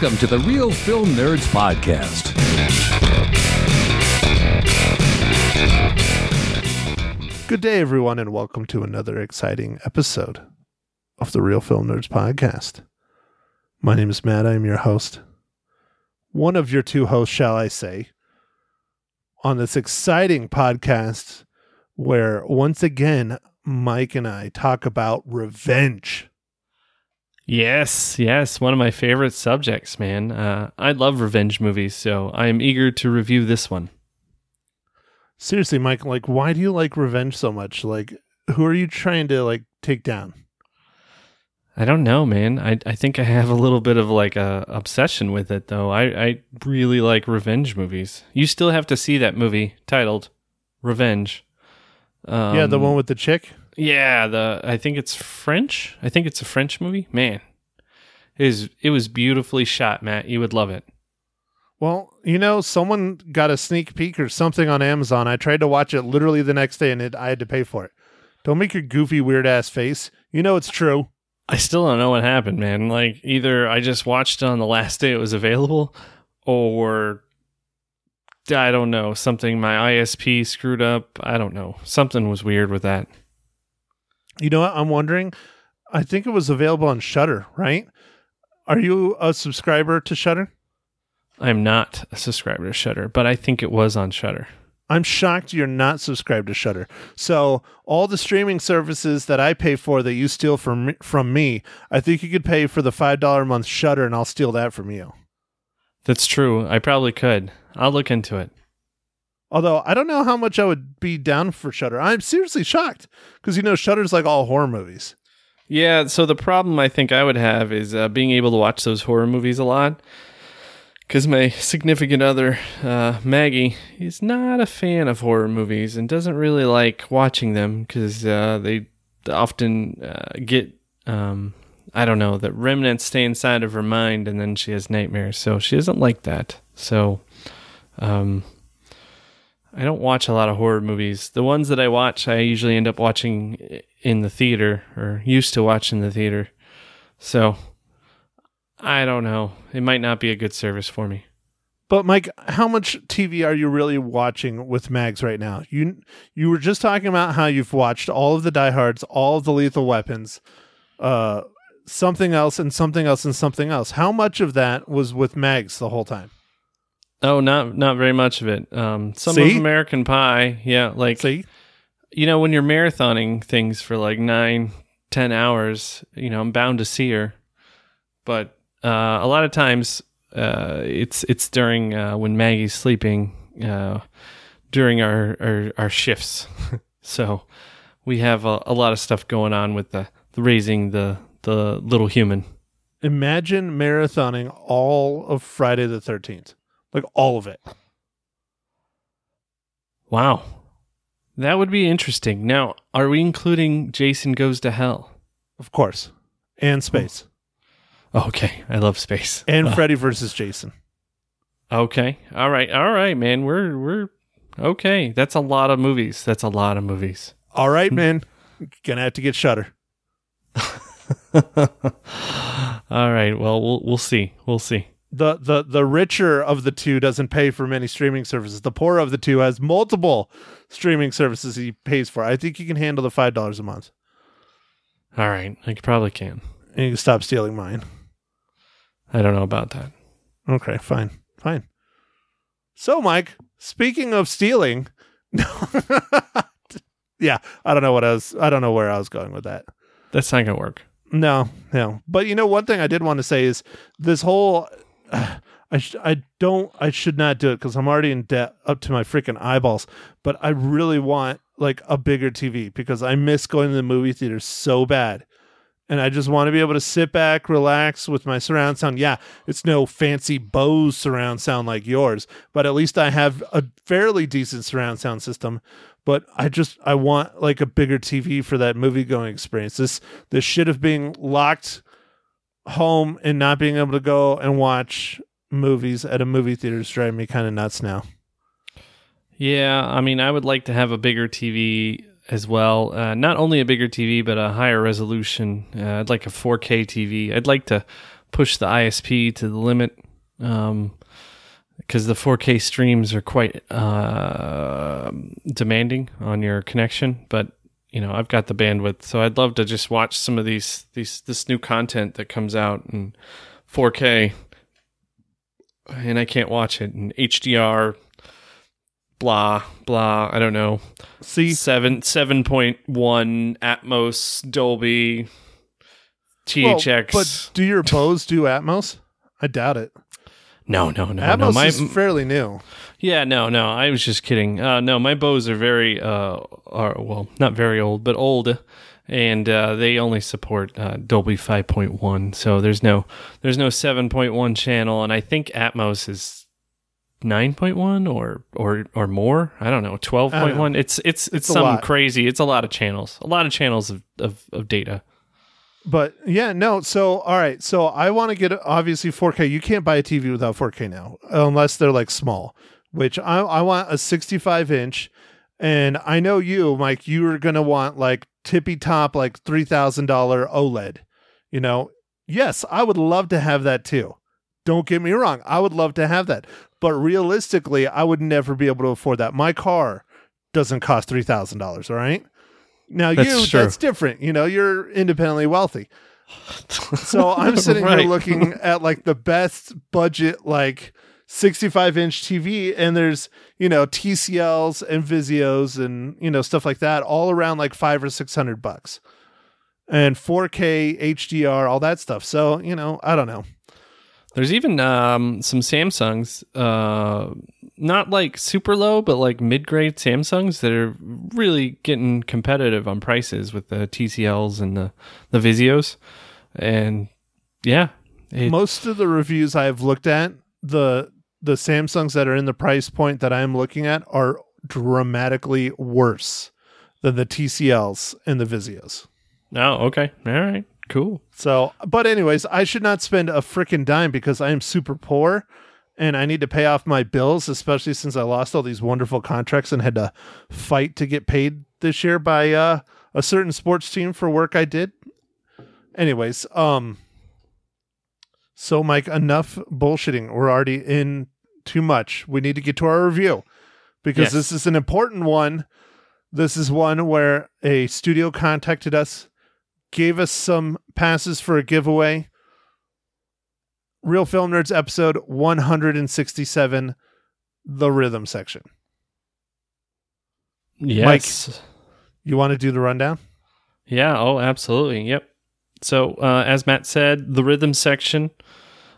Welcome to the Real Film Nerds Podcast. Good day, everyone, and welcome to another exciting episode of the Real Film Nerds Podcast. My name is Matt. I am your host. One of your two hosts, shall I say, on this exciting podcast where once again Mike and I talk about revenge. Yes, yes, one of my favorite subjects, man. Uh, I love revenge movies, so I am eager to review this one. Seriously, Mike, like, why do you like revenge so much? Like, who are you trying to like take down? I don't know, man. I I think I have a little bit of like a obsession with it, though. I I really like revenge movies. You still have to see that movie titled Revenge. Um, yeah, the um, one with the chick. Yeah, the I think it's French. I think it's a French movie. Man, it is it was beautifully shot, Matt. You would love it. Well, you know, someone got a sneak peek or something on Amazon. I tried to watch it literally the next day, and it, I had to pay for it. Don't make your goofy, weird ass face. You know it's true. I still don't know what happened, man. Like either I just watched it on the last day it was available, or I don't know something. My ISP screwed up. I don't know. Something was weird with that. You know what? I'm wondering. I think it was available on Shudder, right? Are you a subscriber to Shudder? I'm not a subscriber to Shudder, but I think it was on Shudder. I'm shocked you're not subscribed to Shudder. So all the streaming services that I pay for that you steal from from me, I think you could pay for the five dollar a month Shudder, and I'll steal that from you. That's true. I probably could. I'll look into it. Although I don't know how much I would be down for Shudder. I'm seriously shocked because you know Shudder's like all horror movies. Yeah, so the problem I think I would have is uh, being able to watch those horror movies a lot. Because my significant other, uh, Maggie, is not a fan of horror movies and doesn't really like watching them because uh, they often uh, get, um, I don't know, that remnants stay inside of her mind and then she has nightmares. So she doesn't like that. So, um, I don't watch a lot of horror movies. The ones that I watch, I usually end up watching in the theater or used to watch in the theater. So I don't know. It might not be a good service for me. But Mike, how much TV are you really watching with Mags right now? You you were just talking about how you've watched all of the diehards, all of the lethal weapons, uh something else and something else and something else. How much of that was with Mags the whole time? Oh, not not very much of it. Um, some See? of American Pie, yeah, like See? you know when you're marathoning things for like nine, ten hours, you know I'm bound to see her, but uh, a lot of times uh, it's it's during uh, when Maggie's sleeping uh, during our our, our shifts, so we have a, a, lot of stuff going on with the, the raising the the little human. Imagine marathoning all of Friday the Thirteenth like all of it. Wow. That would be interesting. Now, are we including Jason Goes to Hell? Of course. And space. Oh. Okay. I love space. And uh. Freddy versus Jason. Okay. All right. All right, man. We're we're okay. That's a lot of movies. That's a lot of movies. All right, man. Gonna have to get Shudder. All right. Well, we'll we'll see. We'll see the the the richer of the two doesn't pay for many streaming services. The poorer of the two has multiple streaming services he pays for. I think you can handle the five dollars a month. All right, I probably can. And you can stop stealing mine. I don't know about that. Okay, fine, fine. So, Mike, speaking of stealing, yeah, I don't know what I was. I don't know where I was going with that. That's not gonna work. No, no. But you know, one thing I did want to say is this whole I sh- I don't I should not do it because I'm already in debt up to my freaking eyeballs. But I really want like a bigger TV because I miss going to the movie theater so bad. And I just want to be able to sit back, relax with my surround sound. Yeah, it's no fancy Bose surround sound like yours, but at least I have a fairly decent surround sound system. But I just I want like a bigger TV for that movie going experience. This this shit of being locked home and not being able to go and watch movies at a movie theater is driving me kind of nuts now. Yeah, I mean, I would like to have a bigger TV as well. Uh, not only a bigger TV, but a higher resolution. Uh, I'd like a 4K TV. I'd like to push the ISP to the limit. Um, because the 4K streams are quite uh, demanding on your connection, but you know I've got the bandwidth, so I'd love to just watch some of these these this new content that comes out in 4K, and I can't watch it in HDR. Blah blah. I don't know. See, Seven seven point one Atmos Dolby well, THX. but do your Bose do Atmos? I doubt it. no, no, no, Atmos no. My is fairly new. Yeah, no, no. I was just kidding. Uh, no, my Bose are very, uh, are well, not very old, but old, and uh, they only support uh, Dolby 5.1. So there's no, there's no 7.1 channel, and I think Atmos is 9.1 or or or more. I don't know, 12.1. It's it's it's, It's some crazy. It's a lot of channels, a lot of channels of of, of data. But yeah, no. So all right. So I want to get obviously 4K. You can't buy a TV without 4K now, unless they're like small. Which I I want a 65 inch, and I know you, Mike. You are gonna want like tippy top, like three thousand dollar OLED. You know, yes, I would love to have that too. Don't get me wrong. I would love to have that, but realistically, I would never be able to afford that. My car doesn't cost three thousand dollars. All right. Now That's you, true. that's different. You know, you're independently wealthy. So I'm sitting Right. here looking at like the best budget, like 65 inch TV, and there's you know TCLs and Vizios and you know stuff like that, all around like five or six hundred bucks, and 4K HDR, all that stuff. So you know, I don't know. There's even um, some Samsungs, uh, not like super low, but like mid grade Samsungs that are really getting competitive on prices with the TCLs and the, the Vizios. And yeah, Most of the reviews I have looked at, the the Samsungs that are in the price point that I'm looking at are dramatically worse than the TCLs and the Vizios. oh, okay. All right. Cool. So, but anyways, I should not spend a freaking dime because I am super poor and I need to pay off my bills, especially since I lost all these wonderful contracts and had to fight to get paid this year by uh, a certain sports team for work I did. Anyways, um so Mike, enough bullshitting. We're already in too much. We need to get to our review because Yes. this is an important one. This is one where a studio contacted us gave us some passes for a giveaway. Real Film Nerds episode 167, the rhythm section. Yes. You want to do the rundown? Yeah. Oh, absolutely. Yep. So, uh, as Matt said, the rhythm section.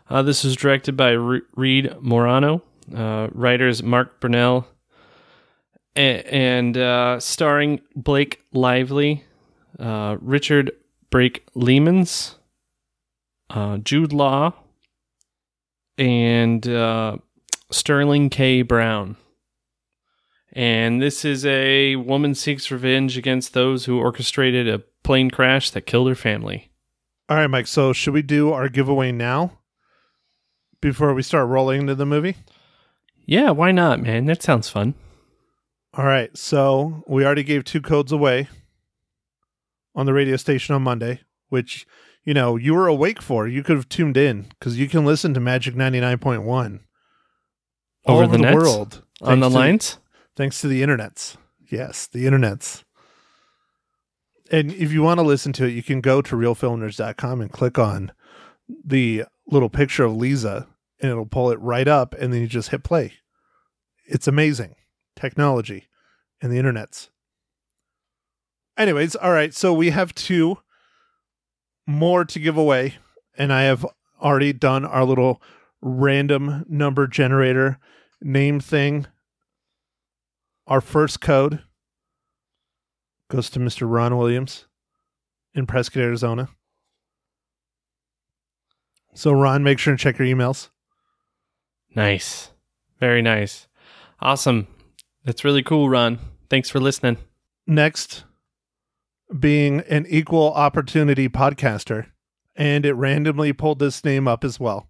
Uh, this was directed by Re- Reed Morano, uh, writers Mark Burnell, and uh, starring Blake Lively, uh, Richard Brake Lehmans, uh, Jude Law, and Sterling K. Brown. And this is a woman seeks revenge against those who orchestrated a plane crash that killed her family. All right, Mike. So, should we do our giveaway now before we start rolling into the movie? Yeah, why not, man? That sounds fun. All right. So, we already gave two codes away on the radio station on Monday, which, you know, you were awake for. You could have tuned in because you can listen to Magic 99.1 all Over over the the, world. On the to- lines? thanks to the internets. Yes, the internets. And if you want to listen to it, you can go to realfilmnerds.com and click on the little picture of Lisa and it'll pull it right up and then you just hit play. It's amazing. Technology and the internets. Anyways, all right, so we have two more to give away and I have already done our little random number generator name thing our first code goes to Mr. Ron Williams in Prescott, Arizona. So, Ron, make sure and check your emails. Nice. Very nice. Awesome. That's really cool, Ron. Thanks for listening. Next, being an equal opportunity podcaster, and it randomly pulled this name up as well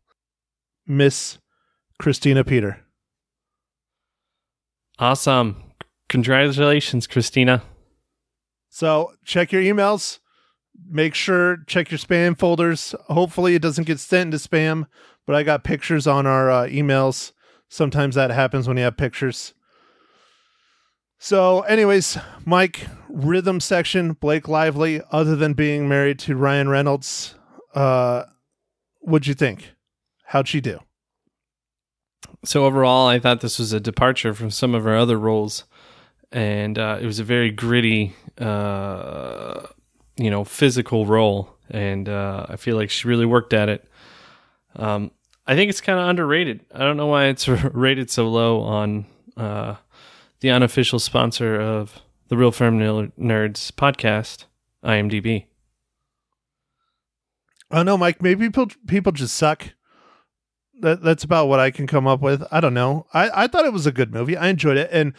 Miss Christina Peter. Awesome. Congratulations, Christina. So, check your emails. make sure check your spam folders. Hopefully, it doesn't get sent into spam. But I got pictures on our uh, emails. Sometimes that happens when you have pictures. So, anyways, Mike, rhythm section, Blake Lively, other than being married to Ryan Reynolds, uh, what'd you think? How'd she do? So overall, I thought this was a departure from some of her other roles, and uh, it was a very gritty, uh, you know, physical role, and uh, I feel like she really worked at it. Um, I think it's kind of underrated. I don't know why it's rated so low on uh, the unofficial sponsor of the Real Film Nerds podcast, IMDb. Oh no, Mike. Maybe people people just suck. That that's about what I can come up with. I don't know. I I thought it was a good movie. I enjoyed it, and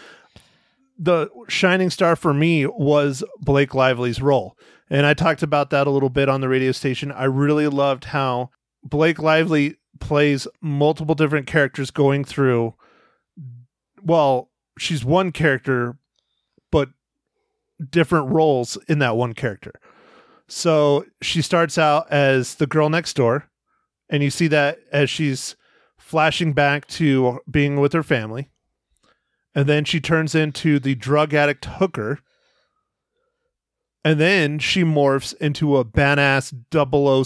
the shining star for me was Blake Lively's role. And I talked about that a little bit on the radio station. I really loved how Blake Lively plays multiple different characters going through. Well, she's one character, but different roles in that one character. So she starts out as the girl next door, and you see that as she's flashing back to being with her family. And then she turns into the drug addict hooker. And then she morphs into a badass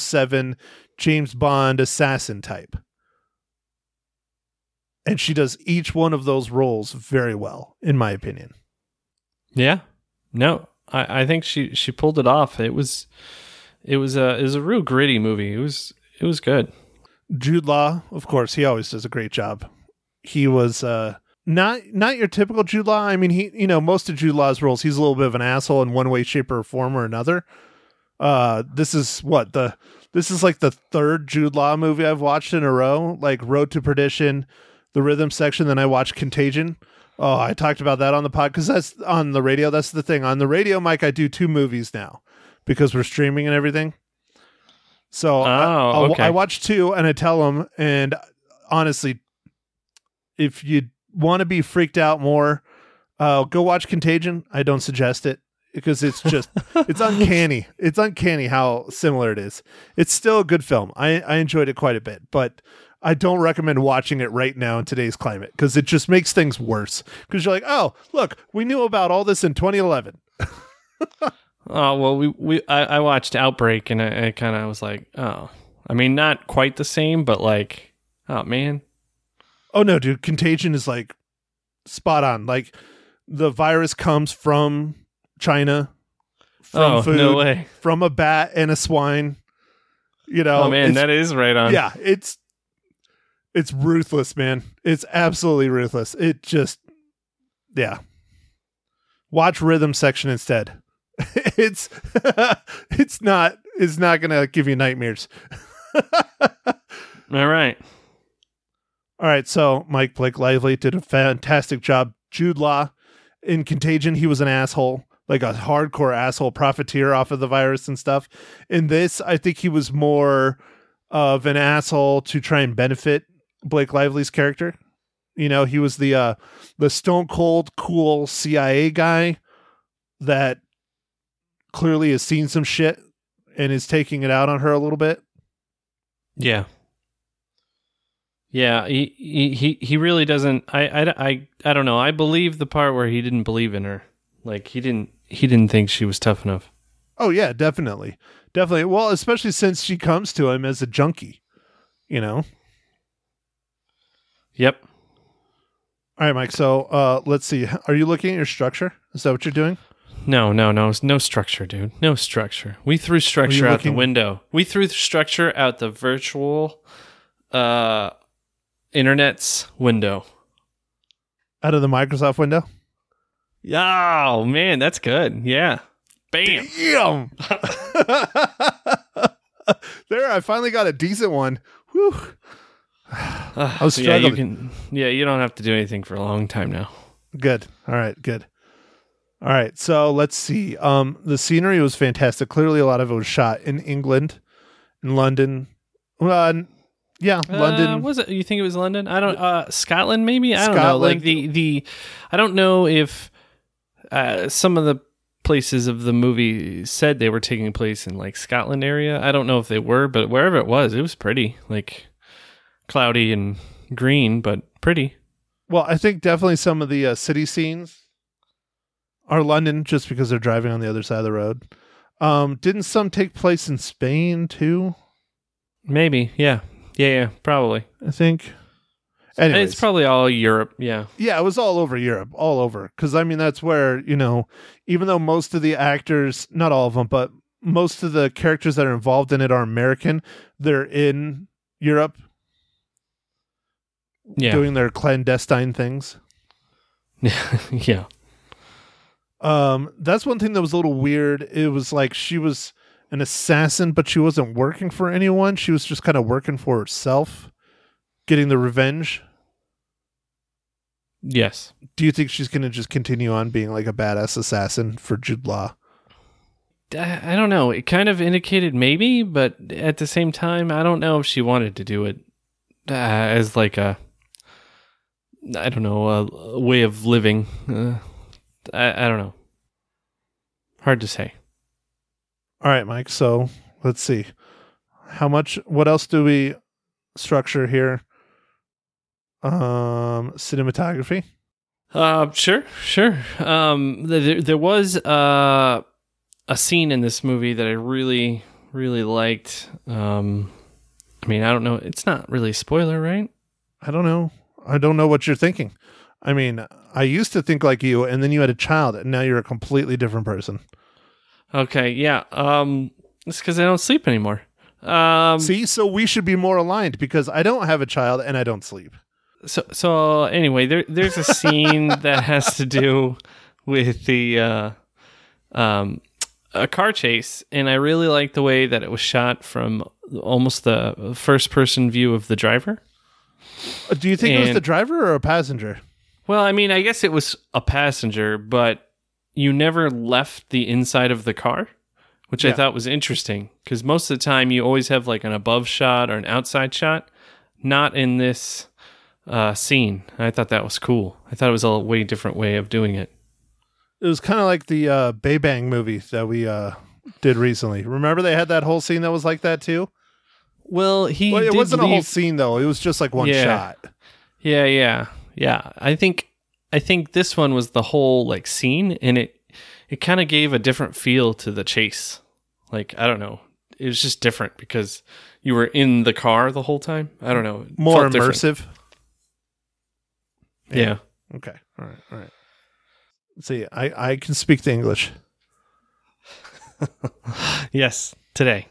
007 James Bond assassin type. And she does each one of those roles very well, in my opinion. Yeah. No, I, I think she, she pulled it off. It was it was a it was a real gritty movie. It was it was good. Jude Law, of course, he always does a great job. He was uh not not your typical Jude Law. I mean, he you know most of Jude Law's roles, he's a little bit of an asshole in one way, shape, or form or another. Uh, this is what the this is like the third Jude Law movie I've watched in a row, like Road to Perdition, the Rhythm section. Then I watched Contagion. Oh, I talked about that on the pod because that's on the radio. That's the thing on the radio, Mike. I do two movies now because we're streaming and everything. So Oh, I, okay. I watch two and I tell them. And honestly, if you want to be freaked out more, uh, go watch Contagion. I don't suggest it because it's just it's uncanny. It's uncanny how similar it is. It's still a good film. I I enjoyed it quite a bit, but I don't recommend watching it right now in today's climate because it just makes things worse. Because you're like, oh, look, we knew about all this in 2011. Oh well, we we I, I watched Outbreak and I, I kind of was like, oh, I mean, not quite the same, but like, oh man, Oh no, dude, Contagion is like spot on. Like the virus comes from China, from oh food, no way, from a bat and a swine. You know, oh man, that is right on. yeah, it's it's ruthless, man. It's absolutely ruthless. It just yeah. Watch rhythm section instead. it's it's not it's not gonna give you nightmares. all right. All right, so Mike Blake Lively did a fantastic job. Jude Law in Contagion, he was an asshole, like a hardcore asshole profiteer off of the virus and stuff. In this, I think he was more of an asshole to try and benefit Blake Lively's character. You know, he was the uh the stone cold cool CIA guy that clearly has seen some shit and is taking it out on her a little bit. Yeah. Yeah, he, he he really doesn't. I, I, I, I don't know. I believe the part where he didn't believe in her. Like he didn't he didn't think she was tough enough. Oh yeah, definitely. Definitely. Well, especially since she comes to him as a junkie, you know. Yep. All right, Mike. So, uh let's see. Are you looking at your structure? Is that what you're doing? No, no, no, no structure, dude. No structure. We threw structure out looking- the window. We threw structure out the virtual uh internet's window. Out of the Microsoft window? Oh man, that's good. Yeah. Bam. Damn. there, I finally got a decent one. Whew. I was yeah, you struggling. can. Yeah, you don't have to do anything for a long time now. Good. All right, good. All right, so let's see. Um, the scenery was fantastic. Clearly, a lot of it was shot in England, in London. Well, yeah, London. Uh, was it? You think it was London? I don't. Uh, Scotland, maybe. I don't know. Like the the. I don't know if uh, some of the places of the movie said they were taking place in like Scotland area. I don't know if they were, but wherever it was, it was pretty like cloudy and green, but pretty. Well, I think definitely some of the uh, city scenes are London just because they're driving on the other side of the road. Um, didn't some take place in Spain too? Maybe, yeah, yeah, yeah, probably. I think. Anyways, It's probably all Europe. Yeah, yeah, it was all over Europe, all over. Because I mean, that's where you know, even though most of the actors, not all of them, but most of the characters that are involved in it are American, they're in Europe yeah, doing their clandestine things. yeah. Um, that's one thing that was a little weird. It was like she was an assassin, but she wasn't working for anyone. She was just kind of working for herself, getting the revenge. Yes. Do you think she's going to just continue on being like a badass assassin for Jude Law? I, don't know. It kind of indicated maybe, but at the same time, I don't know if she wanted to do it uh, as like a, I don't know, a, a way of living. Uh, I, I don't know. Hard to say. All right, Mike. So let's see. How much? What else do we structure here? Um, cinematography. Uh, sure, sure. Um, there, there was uh, a scene in this movie that I really, really liked. Um, I mean, I don't know. It's not really a spoiler, right? I don't know. I don't know what you're thinking. I mean, I used to think like you, and then you had a child, and now you're a completely different person. Okay, yeah. Um, it's because I don't sleep anymore. Um, See, so we should be more aligned because I don't have a child and I don't sleep. so so anyway, there there's a scene that has to do with the uh, um, a car chase, and I really like the way that it was shot from almost the first person view of the driver. Do you think it was the driver or a passenger? Well, I mean, I guess it was a passenger, but you never left the inside of the car, which I thought was interesting because most of the time you always have like an above shot or an outside shot. Not in this uh, scene. I thought that was cool. I thought it was a way different way of doing it. It was kind of like the uh, Bay Bang movie that we uh, did recently. Remember they had that whole scene that was like that too? Well, he Well, it wasn't a whole scene though. It was just like one Yeah. shot. Yeah, yeah, yeah. I think I think this one was the whole like scene, and it it kind of gave a different feel to the chase. Like I don't know, it was just different because you were in the car the whole time. I don't know, More immersive. Yeah. Okay. All right. All right. Let's see, I, I can speak the English. Yes. Today.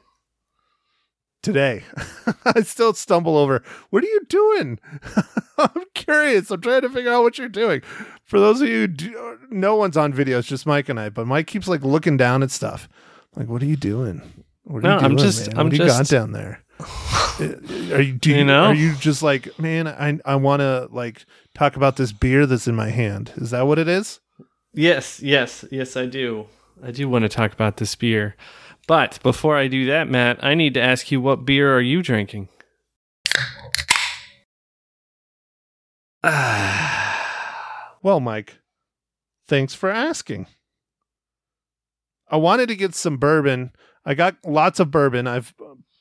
Today. I still stumble over. What are you doing? I'm curious. I'm trying to figure out what you're doing. For those of you, who do, no one's on video. It's just Mike and I. But Mike keeps like looking down at stuff. Like, what are you doing? What are No, you doing, I'm just- man? I'm what do you got just- down there? are you? Do you, You know? Are you just like, man? I I want to like talk about this beer that's in my hand. Is that what it is? Yes, yes, yes, I do. I do want to talk about this beer. But before I do that, Matt, I need to ask you what beer are you drinking? Well, Mike, thanks for asking. I wanted to get some bourbon. I got lots of bourbon. I've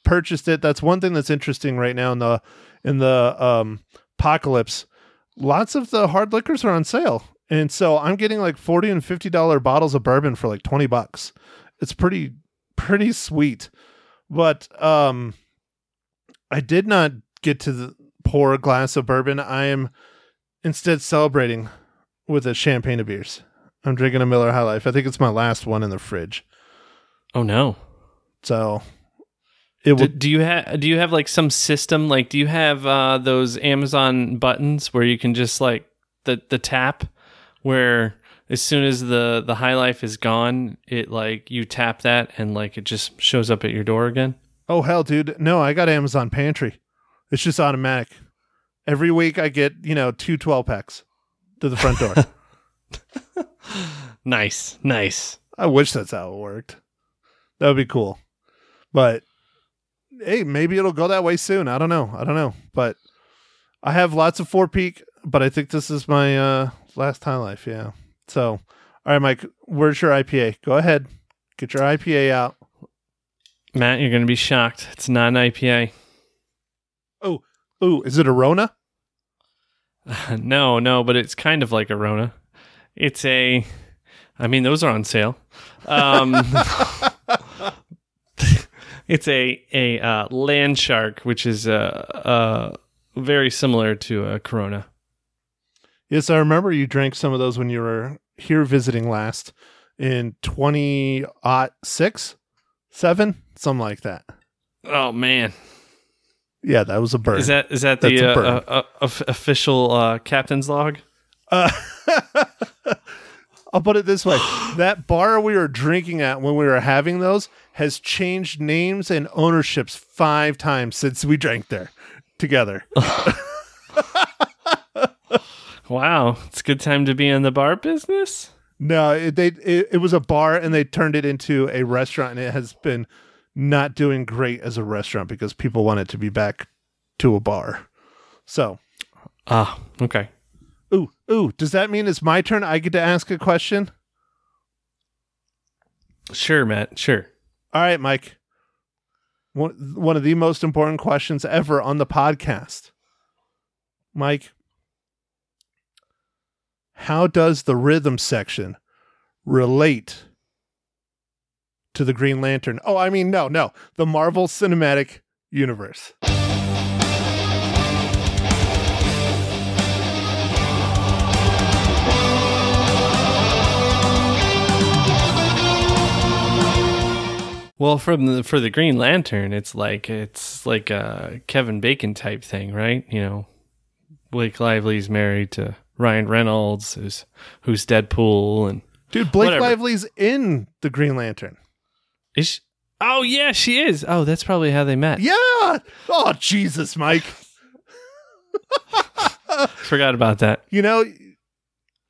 purchased it. That's one thing that's interesting right now in the in the um apocalypse. Lots of the hard liquors are on sale. And so I'm getting like 40 and 50 dollar bottles of bourbon for like 20 bucks. It's pretty pretty sweet. But um I did not get to the, pour a glass of bourbon. I am instead celebrating with a champagne of beers. I'm drinking a Miller High Life. I think it's my last one in the fridge. Oh no. So it Do, will. do you have do you have like some system like do you have uh those Amazon buttons where you can just like the the tap where as soon as the the high life is gone it like you tap that and like it just shows up at your door again? Oh hell, dude! No, I got Amazon Pantry. It's just automatic. Every week I get you know two 12 packs to the front door. Nice. Nice. I wish that's how it worked. That would be cool. But hey, maybe it'll go that way soon. I don't know. I don't know. But I have lots of four peak, but I think this is my uh last high life, yeah. So All right, Mike, where's your IPA? Go ahead. Get your IPA out. Matt, you're going to be shocked. It's not an IPA. Oh, ooh, is it a Rona? no, no, but it's kind of like a Rona. It's a, I mean, those are on sale. Um, it's a a uh, land shark, which is uh, uh, very similar to a Corona. Yes, I remember you drank some of those when you were here visiting last in 2006, 7, something like that. Oh man, Yeah, that was a bird. is that is that That's the uh, uh, uh, official uh, captain's log? Uh, I'll put it this way: that bar we were drinking at when we were having those has changed names and ownerships five times since we drank there together. Wow, it's a good time to be in the bar business. no, it, they it, it was a bar and they turned it into a restaurant, and it has been not doing great as a restaurant because people want it to be back to a bar. So, Ah, okay. ooh, ooh, does that mean it's my turn? I get to ask a question. Sure, Matt. Sure. All right, Mike. One, one of the most important questions ever on the podcast. Mike, how does the rhythm section relate to the Green Lantern? Oh, I mean, no, no, the Marvel Cinematic Universe. Well, from the for the Green Lantern, it's like it's like a Kevin Bacon type thing, right? You know, Blake Lively's married to Ryan Reynolds, who's who's Deadpool, and Dude, Blake Whatever. Lively's in the Green Lantern. is she, oh yeah, she is. Oh, that's probably how they met. Yeah. Oh, Jesus, Mike. Forgot about that. you know,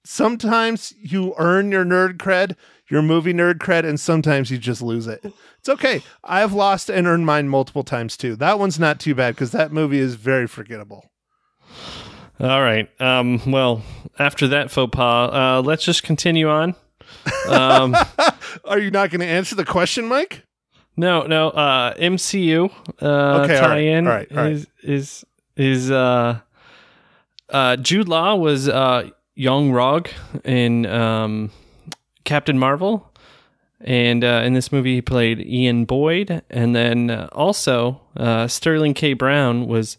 sometimes you earn your nerd cred, your movie nerd cred, and sometimes you just lose it. It's okay. I've lost and earned mine multiple times too. That one's not too bad because that movie is very forgettable. All right. Um. Well, after that faux pas, uh, let's just continue on. Um. Are you not going to answer the question, Mike? No, no. Uh, MCU uh, Okay, tie-in all right, all right. is is is uh, uh, Jude Law was uh, Yon-Rogg in um, Captain Marvel, and uh, in this movie he played Ian Boyd, and then uh, also uh, Sterling K. Brown was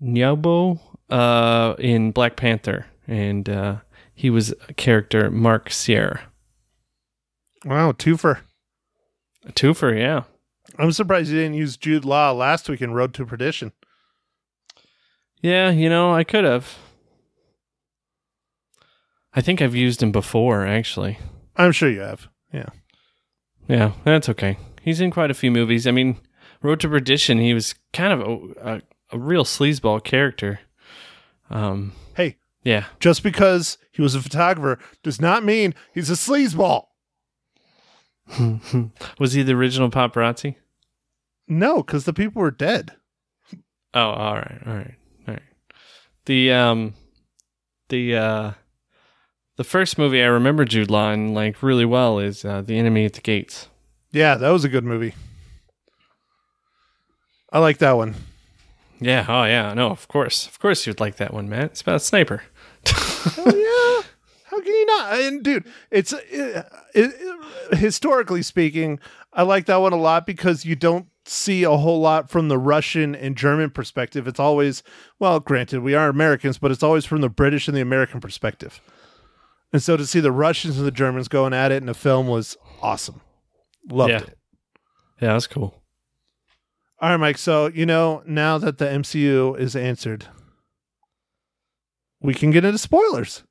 N'Jobu uh, in Black Panther, and uh, he was a character Marc Serra. Wow, twofer. A twofer, yeah. I'm surprised you didn't use Jude Law last week in Road to Perdition. Yeah, you know, I could have. I think I've used him before, actually. I'm sure you have. Yeah. Yeah, that's okay. He's in quite a few movies. I mean, Road to Perdition, he was kind of a, a, a real sleazeball character. Um, Hey, yeah. just because he was a photographer does not mean he's a sleazeball. was he the original paparazzi? No, because the people were dead. Oh, all right, all right, all right. The um, the uh, the first movie I remember Jude Law in like really well is uh, The Enemy at the Gates. Yeah, that was a good movie. I like that one. Yeah. Oh, yeah. No, of course. Of course you'd like that one, Matt. It's about a sniper. oh yeah. How can you not? And dude, it's uh, it, it, historically speaking, I like that one a lot because you don't see a whole lot from the Russian and German perspective. It's always, well, granted, we are Americans, but it's always from the British and the American perspective. And so to see the Russians and the Germans going at it in a film was awesome. Loved Yeah. it. Yeah, that's cool. All right, Mike. So, you know, now that the MCU is answered, we can get into spoilers.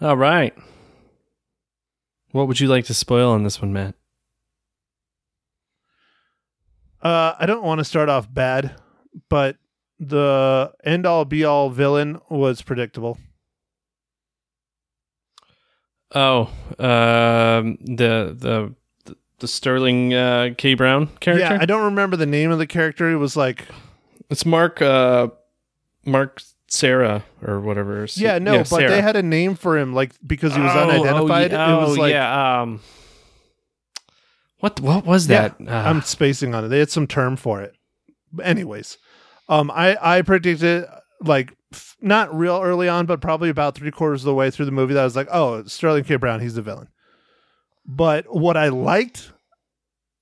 All right. What would you like to spoil on this one, Matt? Uh, I don't want to start off bad, but the end all be all villain was predictable. Oh, um, the the the Sterling uh, K Brown character. Yeah, I don't remember the name of the character. It was like, it's Mark uh, Marc Serra or whatever. Yeah, no, but Serra. they had a name for him, like because he was Oh, unidentified. Oh, yeah, it was oh, like yeah. Um, what what was Yeah, that? Uh, I'm spacing on it. They had some term for it. Anyways, um, I I predicted like f- not real early on, but probably about three quarters of the way through the movie that I was like, oh, Sterling K. Brown, he's the villain. But what I liked,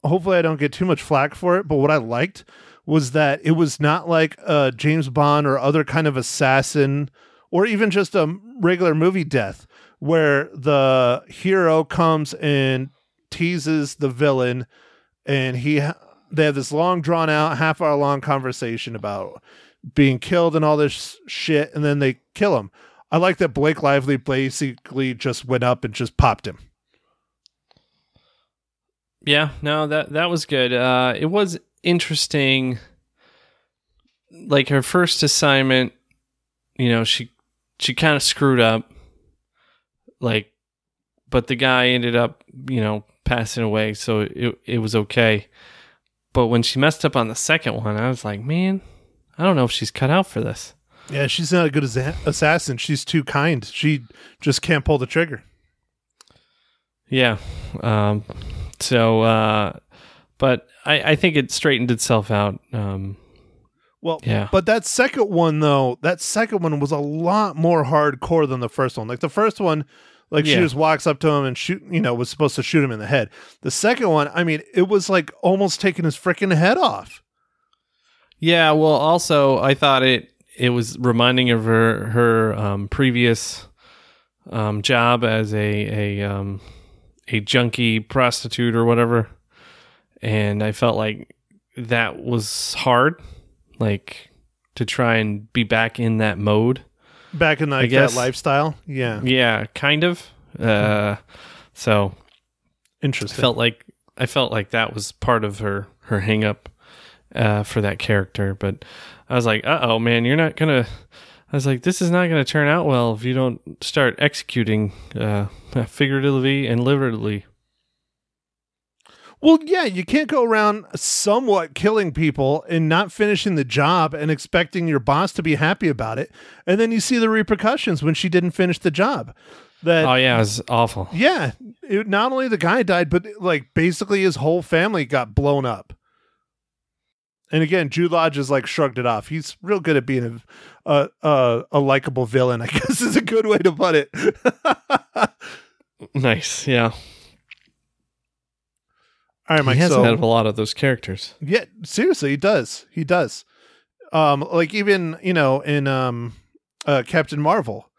hopefully I don't get too much flack for it, but what I liked was that it was not like a James Bond or other kind of assassin or even just a regular movie death where the hero comes and teases the villain and he they have this long drawn out half hour long conversation about being killed and all this shit and then they kill him. I like that Blake Lively basically just went up and just popped him. Yeah, no, that that was good. Uh, it was interesting. Like her first assignment, you know, she she kind of screwed up. Like, but the guy ended up, you know, passing away, so it it was okay. But when she messed up on the second one, I was like, man, I don't know if she's cut out for this. Yeah, she's not a good assassin. She's too kind. She just can't pull the trigger. Yeah. Um, so, uh, but I, I think it straightened itself out. Um, Well, Yeah. But that second one though, that second one was a lot more hardcore than the first one. Like the first one, like she Yeah. just walks up to him and shoot, you know, was supposed to shoot him in the head. The second one, I mean, it was like almost taking his freaking head off. yeah. Well, also, I thought it it was reminding of her her um, previous um, job as a a um, a junkie prostitute or whatever, and I felt like that was hard, like to try and be back in that mode. Back in like that lifestyle. Yeah. Yeah, kind of. Uh, so Interesting. felt like I felt like that was part of her her hang up uh, for that character. But I was like, uh oh, man, you're not gonna. I was like, this is not gonna turn out well if you don't start executing uh, figuratively and literally. Well, yeah, you can't go around somewhat killing people and not finishing the job and expecting your boss to be happy about it. And then you see the repercussions when she didn't finish the job. That Oh yeah, it was awful. Yeah, it, not only the guy died, but like basically his whole family got blown up. And again, Jude Law just like shrugged it off. He's real good at being a a a, a likable villain. I guess is a good way to put it. Nice, yeah. All right, Mike. he has so had a lot of those characters. yeah, seriously, he does. He does. Um, like even you know in um, uh, Captain Marvel,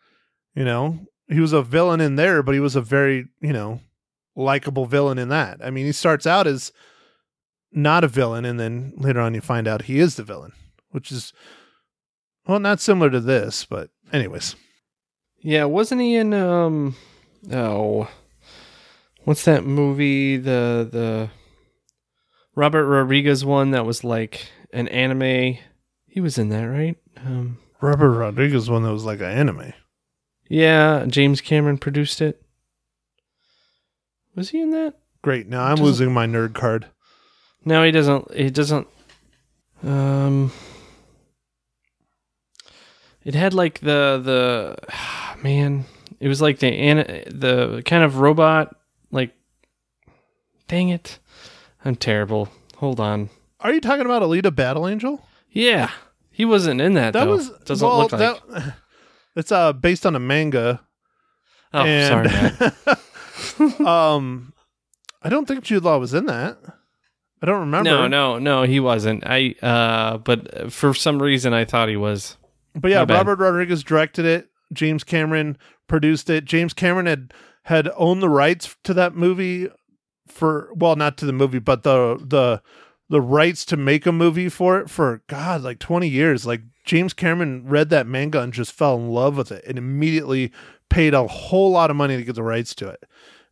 you know he was a villain in there, but he was a very you know likable villain in that. I mean, he starts out as not a villain, and then later on you find out he is the villain, which is well not similar to this, but anyways. Yeah, wasn't he in um oh what's that movie the the Robert Rodriguez one that was like an anime he was in that right um Robert Rodriguez one that was like an anime. yeah James Cameron produced it was he in that Great. Now I'm losing my nerd card. No he doesn't he doesn't um it had like the the man it was like the the kind of robot like dang it i'm terrible hold on Are you talking about Alita Battle Angel? yeah he wasn't in that, That though. was doesn't well, look like that, it's uh based on a manga. oh sorry Matt. um, I don't think Jude Law was in that. I don't remember. no no no he wasn't i uh but for some reason i thought he was But yeah, Robert Rodriguez directed it. James Cameron produced it. James Cameron had had owned the rights to that movie for well, not to the movie, but the the the rights to make a movie for it for God, like twenty years. Like James Cameron read that manga and just fell in love with it, and immediately paid a whole lot of money to get the rights to it.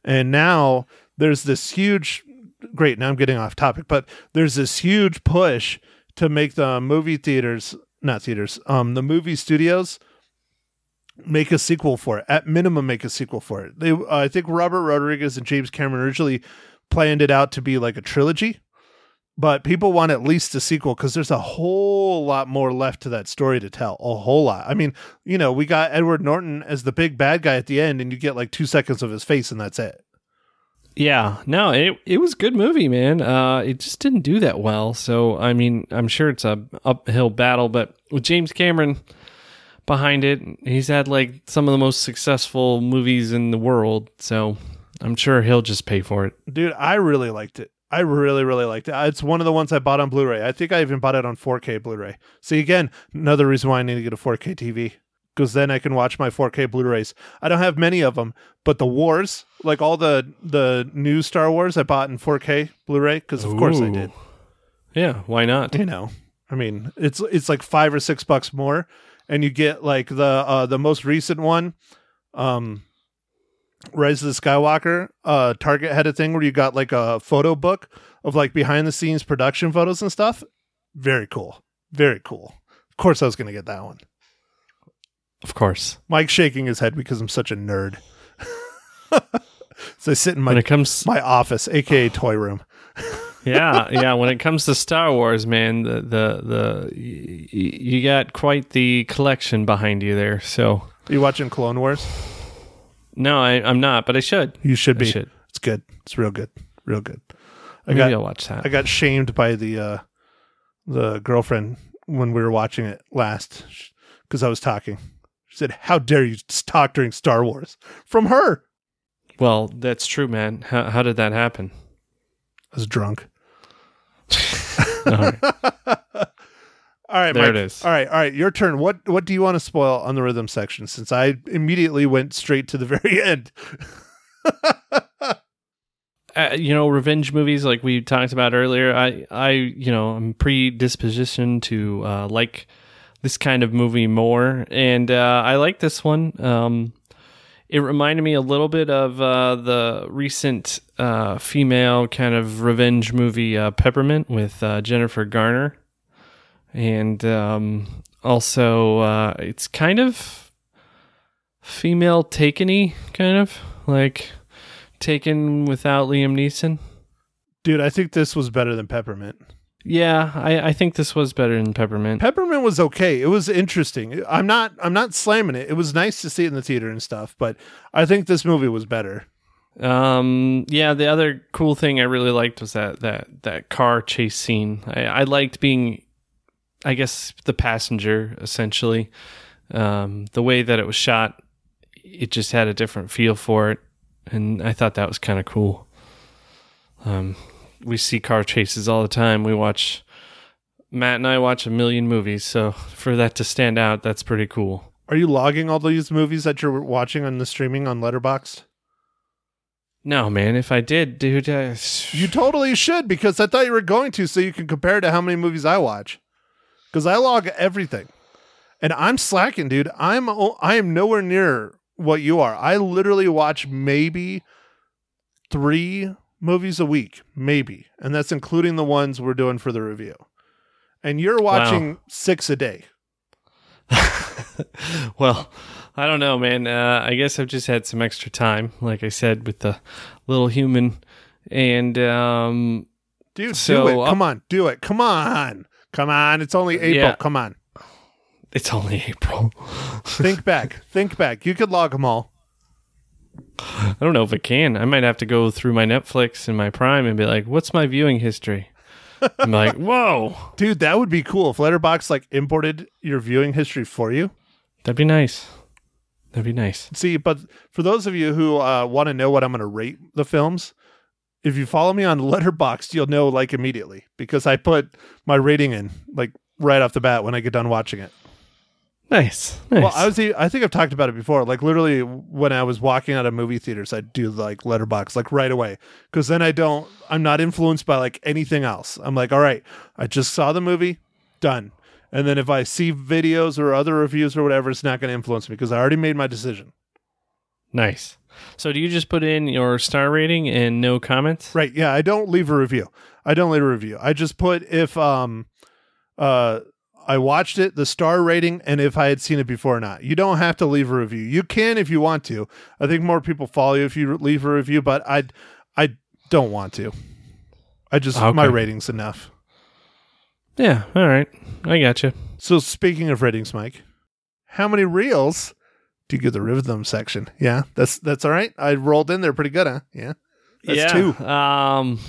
And now there's this huge. Great, now I'm getting off topic, but there's this huge push to make the movie theaters not theaters, um, the movie studios make a sequel for it. At minimum, make a sequel for it. They, uh, I think Robert Rodriguez and James Cameron originally planned it out to be like a trilogy. but people want at least a sequel because there's a whole lot more left to that story to tell. A whole lot. I mean, you know, we got Edward Norton as the big bad guy at the end, and you get like two seconds of his face, and that's it. Yeah, no, it it was a good movie, man. Uh, it just didn't do that well. So I mean, I'm sure it's a uphill battle, but with James Cameron behind it, he's had like some of the most successful movies in the world. So I'm sure he'll just pay for it. Dude, I really liked it. I really, really liked it. It's one of the ones I bought on Blu-ray. I think I even bought it on 4K Blu-ray. See, again, another reason why I need to get a 4K TV because then I can watch my 4K Blu-rays. I don't have many of them, but the wars, like all the the new Star Wars, I bought in 4K Blu-ray because of course I did. Yeah, why not? You know, I mean, it's it's like five or six bucks more, and you get like the uh the most recent one, um, Rise of the Skywalker. Uh, Target had a thing where you got like a photo book of like behind the scenes production photos and stuff. Very cool, very cool. Of course, I was gonna get that one. Of course. Mike's shaking his head because I'm such a nerd. so I sit in When my it comes, my office, aka toy room. yeah, yeah. When it comes to Star Wars, man, the the the y- y- you got quite the collection behind you there. So Are you watching Clone Wars? no, I, I'm not, but I should. You should I be. should. It's good. It's real good. Real good. I Maybe got I'll watch that. I got shamed by the uh the girlfriend when we were watching it last because I was talking. She said, "How dare you talk during Star Wars?" From her. well, that's true, man. How how did that happen? I was drunk. All right. All right, There Mike. it is. All right, all right, your turn. What what do you want to spoil on the rhythm section? Since I immediately went straight to the very end. uh, you know, revenge movies like we talked about earlier. I, I, you know, I'm predispositioned to uh, like this kind of movie more, and uh, I like this one. Um, it reminded me a little bit of uh, the recent uh, female kind of revenge movie uh, Peppermint with uh, Jennifer Garner, and um, also uh, it's kind of female takeny, kind of like taken without Liam Neeson. Dude, I think this was better than Peppermint. Yeah, I, I think this was better than Peppermint. Peppermint was okay. It was interesting. I'm not I'm not slamming it. It was nice to see it in the theater and stuff, but I think this movie was better. Um, yeah, the other cool thing I really liked was that that that car chase scene. I, I liked being, I guess, the passenger essentially. Um, the way that it was shot, it just had a different feel for it, and I thought that was kind of cool. Um, we see car chases all the time. We watch Matt and I watch a million movies, so for that to stand out, that's pretty cool. Are you logging all these movies that you're watching on the streaming on Letterboxd? No, man, if I did, dude, uh, You totally should because I thought you were going to so you can compare to how many movies I watch. Cuz I log everything. And I'm slacking, dude. I'm I am nowhere near what you are. I literally watch maybe 3 movies a week, maybe. And that's including the ones we're doing for the review. And you're watching 6 a day. well, I don't know, man. Uh, I guess I've just had some extra time, like I said, with the little human, and um, Dude, do So, it. uh, Come on, do it. Come on. Come on. It's only April. Yeah. Come on. it's only April. Think back. Think back. You could log them all. I don't know if it can. I might have to go through my Netflix and my Prime and be like, "What's my viewing history?" I'm like, "Whoa, Dude, that would be cool if Letterboxd like imported your viewing history for you. that'd be nice. That'd be nice." See, but for those of you who uh, want to know what I'm going to rate the films, if you follow me on Letterboxd, you'll know like immediately because I put my rating in like right off the bat when I get done watching it. Nice. nice. Well, I was I think I've talked about it before. Like literally when I was walking out of movie theaters, I'd do like Letterboxd like right away because then I don't I'm not influenced by like anything else. I'm like, all right, I just saw the movie, done. And then if I see videos or other reviews or whatever, it's not going to influence me because I already made my decision. nice. So, do you just put in your star rating and no comments? Right? Yeah, I don't leave a review. I don't leave a review. I just put if um uh I watched it, the star rating, and if I had seen it before or not. You don't have to leave a review. You can if you want to. I think more people follow you if you leave a review, but I I don't want to. I just Okay. my rating's enough. Yeah, all right. I got you. So speaking of ratings, Mike, how many reels do you give the rhythm section? Yeah, that's that's all right. I rolled in there pretty good, huh? Yeah, that's yeah. two. Um,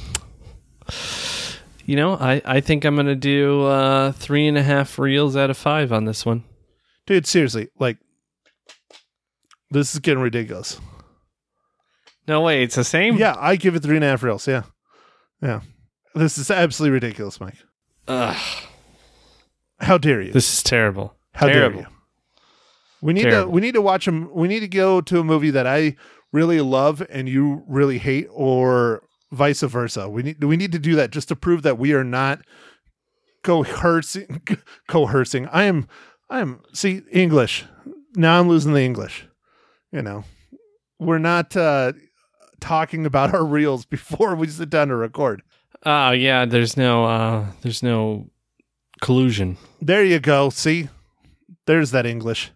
you know, I, I think I'm going to do uh, three and a half reels out of five on this one. Dude, seriously, like this is getting ridiculous. No way, it's the same? Yeah, I give it three and a half reels. Yeah, yeah. This is absolutely ridiculous, Mike. Ugh, How dare you? this is terrible. How terrible. dare you? We need Terrible. to we need to watch them. We need to go to a movie that I really love and you really hate, or vice versa. We need we need to do that just to prove that we are not coercing. Coercing. I am. I am. See English. Now I'm losing the English. You know, we're not uh, talking about our reels before we sit down to record. Oh, yeah, there's no uh there's no collusion. There you go. See, there's that English.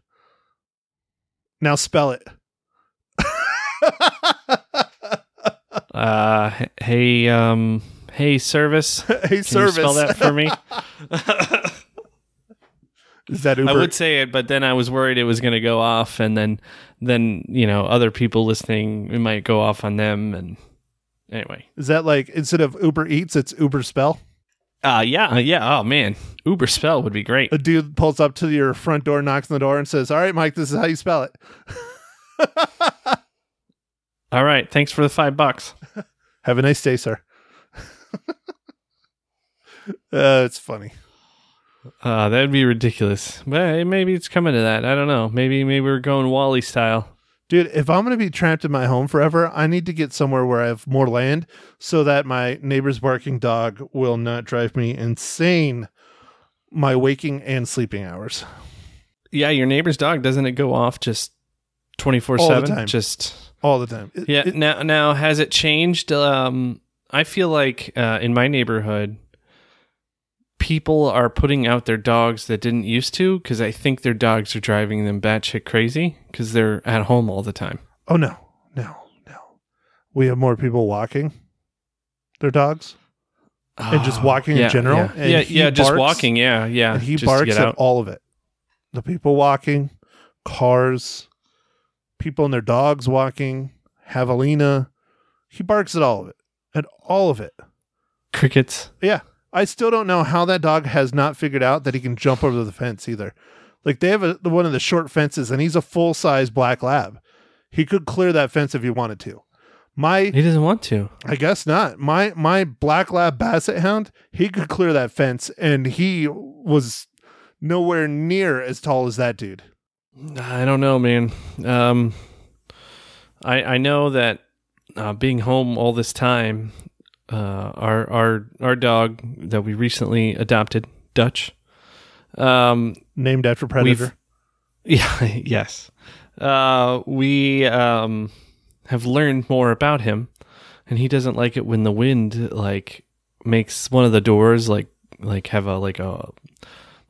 Now spell it. Uh hey um hey service. hey, Can service. spell that for me? Is that Uber? I would say it, but then I was worried it was going to go off, and then, then you know, other people listening, it might go off on them, and anyway, Is that like instead of Uber Eats, it's Uber Spell? uh, yeah, uh, yeah. Oh man, Uber spell would be great. A dude pulls up to your front door, knocks on the door, and says, "All right, Mike, this is how you spell it." All right, thanks for the five bucks. Have a nice day, sir. uh, it's funny. Uh, that would be ridiculous. But maybe it's coming to that. I don't know. Maybe maybe we're going WALL-E style. Dude, if I'm going to be trapped in my home forever, I need to get somewhere where I have more land so that my neighbor's barking dog will not drive me insane my waking and sleeping hours. Yeah, your neighbor's dog doesn't it go off just 24/7. Just All the time. It- Yeah. it- now, now has it changed? Um, I feel like uh, in my neighborhood, people are putting out their dogs that didn't used to because I think their dogs are driving them batshit crazy because they're at home all the time. oh, no, no, no. We have more people walking their dogs. And just Oh, walking in general? Yeah, yeah, yeah, just barks? walking. Yeah, yeah. he barks at all of it. The people walking, cars, people and their dogs walking, javelina. He barks at all of it. At all of it. crickets. Yeah. I still don't know how that dog has not figured out that he can jump over the fence either. Like they have a, one of the short fences and he's a full size black lab. He could clear that fence if he wanted to. My He doesn't want to. I guess not. My my black lab basset hound, he could clear that fence and he was nowhere near as tall as that dude. I don't know, man. Um, I I know that uh, being home all this time, uh, our our our dog that we recently adopted, Dutch. Um, Named after Predator. yeah, yes. Uh, we um have learned more about him, and he doesn't like it when the wind like makes one of the doors like like have a like a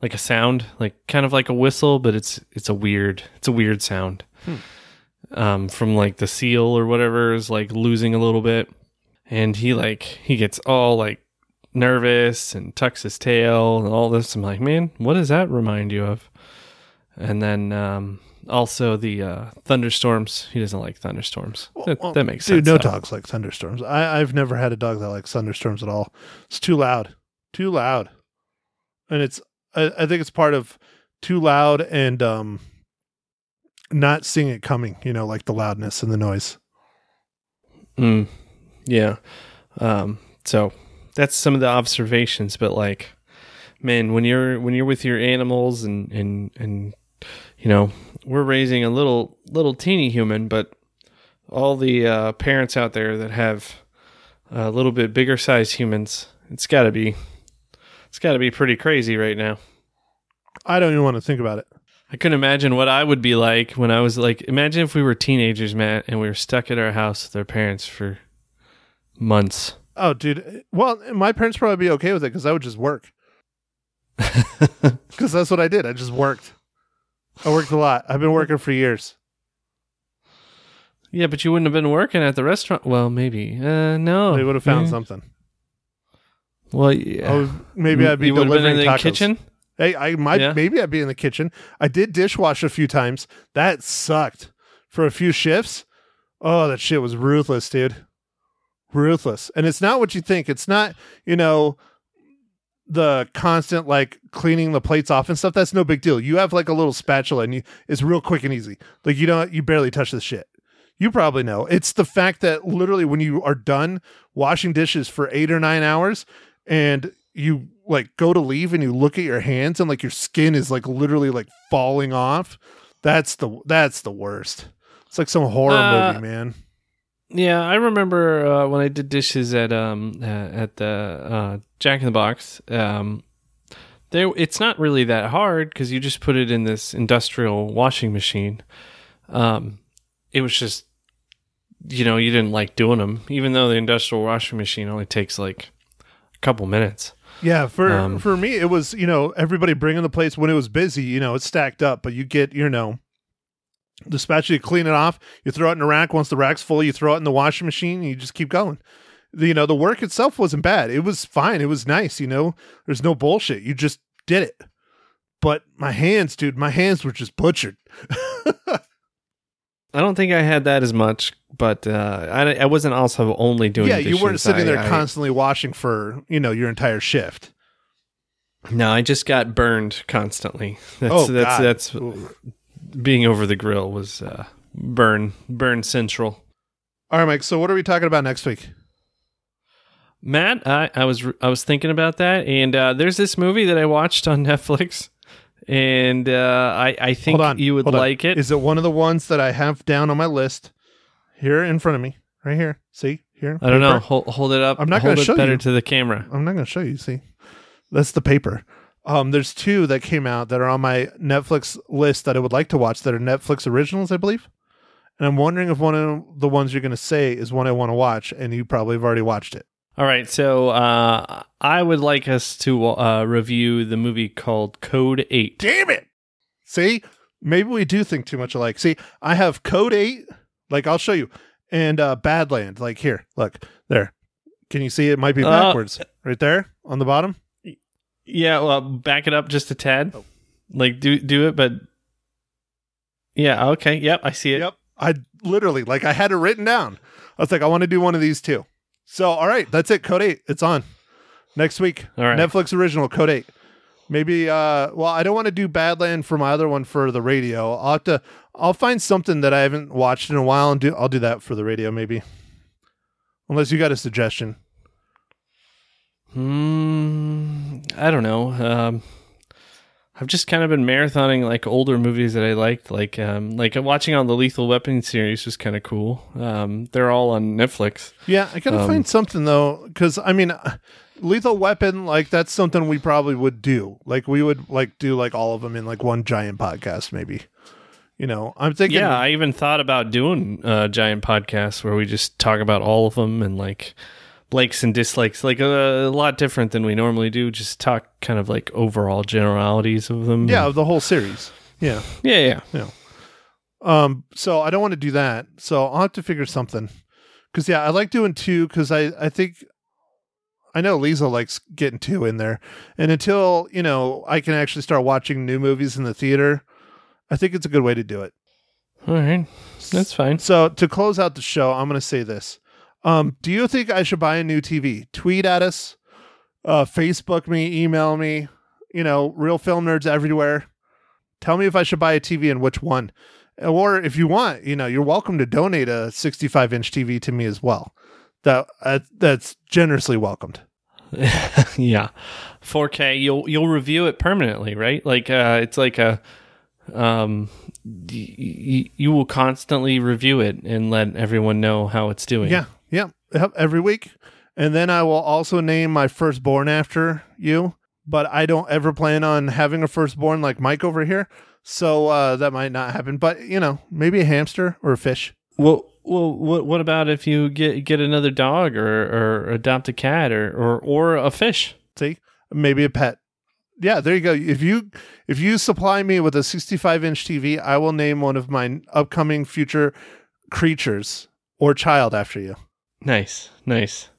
like a sound like kind of like a whistle but it's it's a weird it's a weird sound um from like the seal or whatever is like losing a little bit and he like he gets all like nervous and tucks his tail and all this i'm like man what does that remind you of and then um also the uh thunderstorms he doesn't like thunderstorms that, Well, that makes Dude, sense Dude, no though. dogs like thunderstorms. I, I've never had a dog that likes thunderstorms at all. It's too loud. Too loud. And it's I, I think it's part of too loud and um not seeing it coming, you know, like the loudness and the noise. Mm, yeah. Um, so that's some of the observations, but like, man, when you're when you're with your animals and and and you know, we're raising a little little teeny human, but all the uh, parents out there that have a little bit bigger size humans, it's got to be it's got to be pretty crazy right now. I don't even want to think about it. I couldn't imagine what I would be like when I was like. Imagine if we were teenagers, Matt, and we were stuck at our house with our parents for months. Oh, dude. Well, my parents probably be okay with it because I would just work. Because that's what I did. I just worked. I worked a lot. I've been working for years. Yeah, but you wouldn't have been working at the restaurant. Well, maybe. Uh, no, They would have found Mm. something. Well, yeah. Oh, uh, maybe I'd be you have been delivering in the tacos. kitchen. Hey, I might Yeah. maybe I'd be in the kitchen. I did dishwash a few times. That sucked for a few shifts. Oh, that shit was ruthless, dude. Ruthless. And it's not what you think. It's not, you know, the constant like cleaning the plates off and stuff. That's no big deal. You have like a little spatula and you it's real quick and easy. Like you don't you barely touch the shit. You probably know. It's the fact that literally when you are done washing dishes for 8 or 9 hours and you like go to leave and you look at your hands and like your skin is like literally like falling off. That's the that's the worst. It's like some horror Uh, movie, man. Yeah, I remember uh, when I did dishes at um uh, at the uh, Jack in the Box. Um, there, it's not really that hard because you just put it in this industrial washing machine. Um, it was just, you know, you didn't like doing them, even though the industrial washing machine only takes like couple minutes. Yeah, for Um, for me, it was you know everybody bringing the plates when it was busy. You know, it's stacked up, but you get you know the spatula, you clean it off, you throw it in a rack. Once the rack's full, you throw it in the washing machine, and you just keep going. The, you know, the work itself wasn't bad. It was fine. It was nice. You know, there's no bullshit. You just did it. But my hands, dude, my hands were just butchered. I don't think I had that as much, but uh, I, I wasn't also only doing. yeah, you weren't sitting I- there I- constantly washing for you know your entire shift. No, I just got burned constantly. That's Oh, that's God. that's being over the grill was uh, burn burn central. All right, Mike. So what are we talking about next week? Matt, I, I was I was thinking about that, and uh, there's this movie that I watched on Netflix, and uh, I I think on, you would hold on. like it. Is it one of the ones that I have down on my list here in front of me, right here? See here? I don't know. Hold, hold it up. I'm not gonna show better you. to the camera. I'm not going to show you. See, that's the paper. Um, there's two that came out that are on my Netflix list that I would like to watch that are Netflix originals, I believe. And I'm wondering if one of the ones you're going to say is one I want to watch, and you probably have already watched it. All right, so uh, I would like us to uh, review the movie called Code Eight. Damn it! See, maybe we do think too much alike. See, I have Code Eight, like I'll show you, and uh, Badland, like here, look there. Can you see it? Might be Uh, backwards, right there on the bottom. Yeah, well, back it up just a tad. Oh. Like do do it, but yeah, okay, yep, I see it. Yep. I literally like I had it written down. I was like, I want to do one of these too. So all right, that's it. Code eight. It's on. Next week. All right. Netflix original Code eight. Maybe uh well, I don't want to do Badland for my other one for the radio. I'll have to I'll find something that I haven't watched in a while and do I'll do that for the radio maybe. Unless you got a suggestion. Hmm, I don't know. Um, I've just kind of been marathoning like older movies that I liked, like um, like watching on the Lethal Weapon series was kind of cool. Um, they're all on Netflix. Yeah, I gotta Um, find something though, because I mean, uh, Lethal Weapon, like that's something we probably would do. Like we would like do like all of them in like one giant podcast, maybe. You know, I'm thinking. Yeah, I even thought about doing a giant podcast where we just talk about all of them and like likes and dislikes, like a, a lot different than we normally do. Just talk kind of like overall generalities of them. yeah, of the whole series. Yeah. yeah, yeah. Um. So I don't want to do that. So I'll have to figure something. Because yeah, I like doing two. Because I I think I know Lisa likes getting two in there, and until you know I can actually start watching new movies in the theater, I think it's a good way to do it. All right, that's fine. So to close out the show, I'm going to say this. Um, do you think I should buy a new TV? Tweet at us, uh, Facebook me, email me. You know, real film nerds everywhere. Tell me if I should buy a TV and which one. Or if you want, you know, you're welcome to donate a 65 inch TV to me as well. That uh, that's generously welcomed. yeah, 4K. You'll you'll review it permanently, right? Like uh, it's like a um, y- y- you will constantly review it and let everyone know how it's doing. Yeah, yeah, yep, every week. And then I will also name my firstborn after you, but I don't ever plan on having a firstborn like Mike over here. So uh, that might not happen. But, you know, maybe a hamster or a fish. Well, well, what what about if you get get another dog or or adopt a cat or or or a fish? See? Maybe a pet. Yeah, there you go. If you if you supply me with a 65 inch TV, I will name one of my upcoming future creatures or child after you. Nice, nice.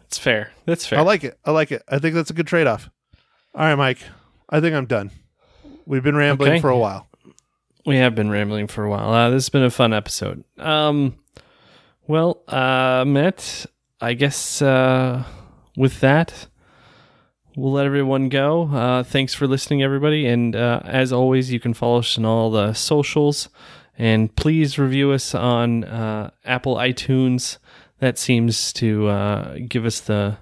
That's fair. That's fair. I like it. I like it. I think that's a good trade off. All right, Mike. I think I'm done. We've been rambling Okay. for a while. We have been rambling for a while. Uh, this has been a fun episode. Um, well, uh, Matt, I guess uh, with that, we'll let everyone go. Uh, thanks for listening, everybody. And uh, as always, you can follow us on all the socials. And please review us on uh, Apple iTunes. That seems to uh, give us the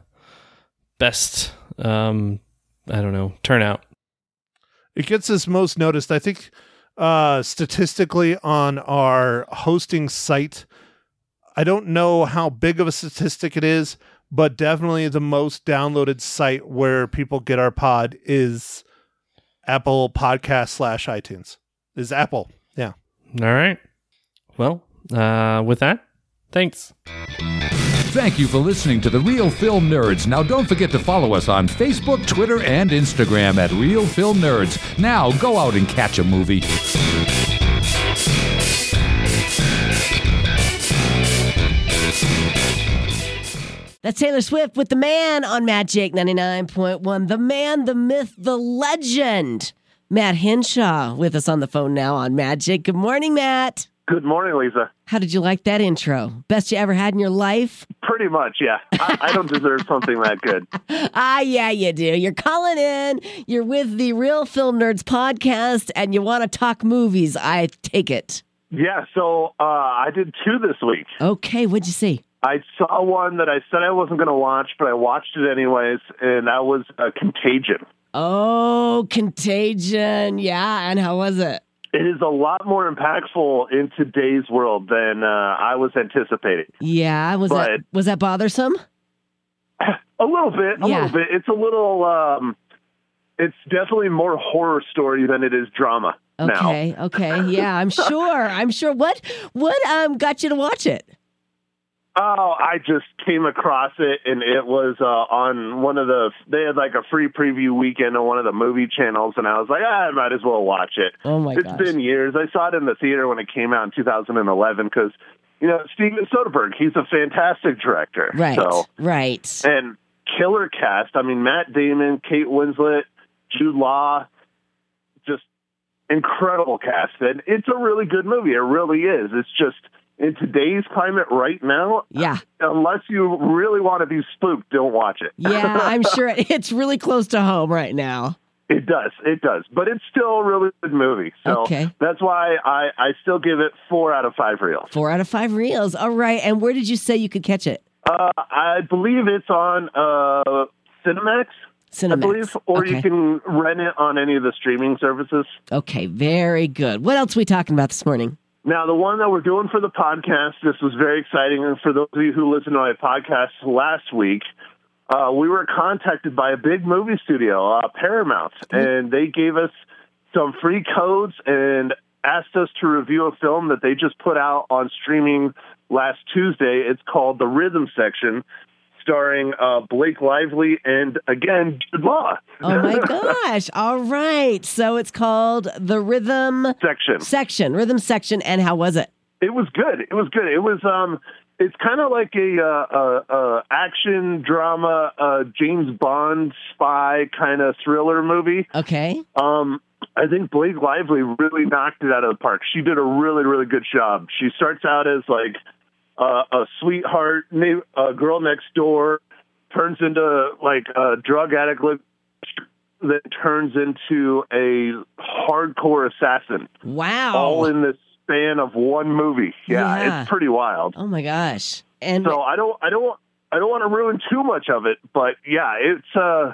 best, um, I don't know, turnout. It gets us most noticed. I think uh, statistically on our hosting site, I don't know how big of a statistic it is, but definitely the most downloaded site where people get our pod is Apple Podcast slash iTunes. Is Apple. Yeah. All right. Well, uh, with that, thanks. Thank you for listening to the Real Film Nerds. Now, don't forget to follow us on Facebook, Twitter, and Instagram at Real Film Nerds. Now, go out and catch a movie. That's Taylor Swift with The Man on Magic 99.1. The man, the myth, the legend. Matt Henshaw with us on the phone now on Magic. Good morning, Matt. Good morning, Lisa. How did you like that intro? Best you ever had in your life? Pretty much, yeah. I, I don't deserve something that good. Ah, yeah, you do. You're calling in. You're with the Real Film Nerds podcast, and you want to talk movies. I take it. Yeah, so uh, I did two this week. Okay, what'd you see? I saw one that I said I wasn't going to watch, but I watched it anyways, and that was uh, Contagion. Oh, Contagion. Yeah, and how was it? It is a lot more impactful in today's world than uh, I was anticipating. Yeah, was that was that bothersome? A little bit, a Yeah. little bit. It's a little. Um, it's definitely more horror story than it is drama. Now, Okay, okay, yeah, I'm sure. I'm sure. What what um got you to watch it? Oh, I just came across it, and it was uh, on one of the. They had like a free preview weekend on one of the movie channels, and I was like, ah, I might as well watch it. Oh my It's gosh. been years. I saw it in the theater when it came out in 2011 because, you know, Steven Soderbergh, he's a fantastic director. right, So, right. and killer cast. I mean, Matt Damon, Kate Winslet, Jude Law, just incredible cast. And it's a really good movie. It really is. It's just in today's climate right now, Yeah, unless you really want to be spooked, don't watch it. yeah. I'm sure it's really close to home right now. It does. It does. But it's still a really good movie. So Okay. that's why I, I still give it four out of five reels. Four out of five reels. All right. And where did you say you could catch it? Uh, I believe it's on uh, Cinemax, Cinemax. I believe, or okay. you can rent it on any of the streaming services. Okay, very good. What else are we talking about this morning? Now, the one that we're doing for the podcast, this was very exciting. And for those of you who listened to my podcast last week, uh, we were contacted by a big movie studio, uh, Paramount, and they gave us some free codes and asked us to review a film that they just put out on streaming last Tuesday. It's called The Rhythm Section, starring uh, Blake Lively and, again, Jude Law. Oh my gosh. All right. So it's called The Rhythm Section. Section, Rhythm Section. And how was it? It was good. It was good. It was um it's kind of like a uh, uh, uh action drama uh James Bond spy kind of thriller movie. Okay. Um I think Blake Lively really knocked it out of the park. She did a really really good job. She starts out as like uh, a sweetheart a girl next door turns into like a drug addict that turns into a hardcore assassin Wow. all in this span of one movie. Yeah, Yeah. it's pretty wild. oh my gosh. And So I don't, I don't, I don't want to ruin too much of it, but yeah, it's uh,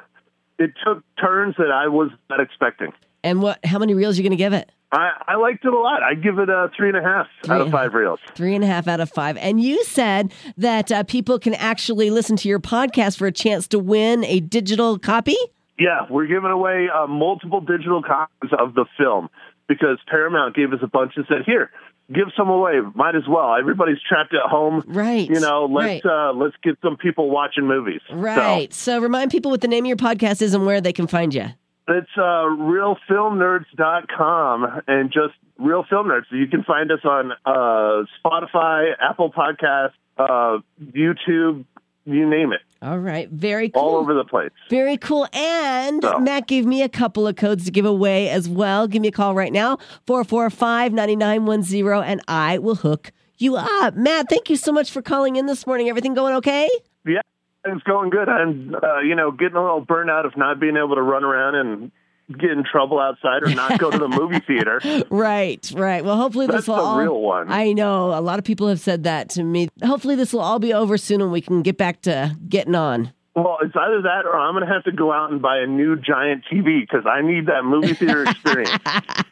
it took turns that I was not expecting. and what how many reels are you gonna give it? I, I liked it a lot. I give it a three and a half Three out of five reels. Three and a half out of five. And you said that uh, people can actually listen to your podcast for a chance to win a digital copy. Yeah, we're giving away uh, multiple digital copies of the film because Paramount gave us a bunch and said, "Here, give some away. Might as well. Everybody's trapped at home. Right. You know, let's right. uh, let's get some people watching movies. So, Right. So, remind people what the name of your podcast is and where they can find you. It's uh, realfilmnerds.com and just Real Film Nerds. You can find us on uh, Spotify, Apple Podcasts, uh, YouTube, you name it. All right. Very cool. all over the place. Very cool. And So- Matt gave me a couple of codes to give away as well. Give me a call right now, 445 9910, and I will hook you up. Matt, thank you so much for calling in this morning. Everything going okay? Yeah, it's going good. I'm, uh, you know, getting a little burnout of not being able to run around and get in trouble outside or not go to the movie theater. Right, right. Well, hopefully That's this will the all. real one. I know. A lot of people have said that to me. Hopefully this will all be over soon and we can get back to getting on. Well, it's either that or I'm going to have to go out and buy a new giant TV because I need that movie theater experience.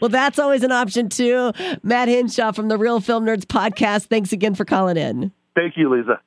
Well, that's always an option too. Matt Hinshaw from the Real Film Nerds podcast. Thanks again for calling in. Thank you, Lisa.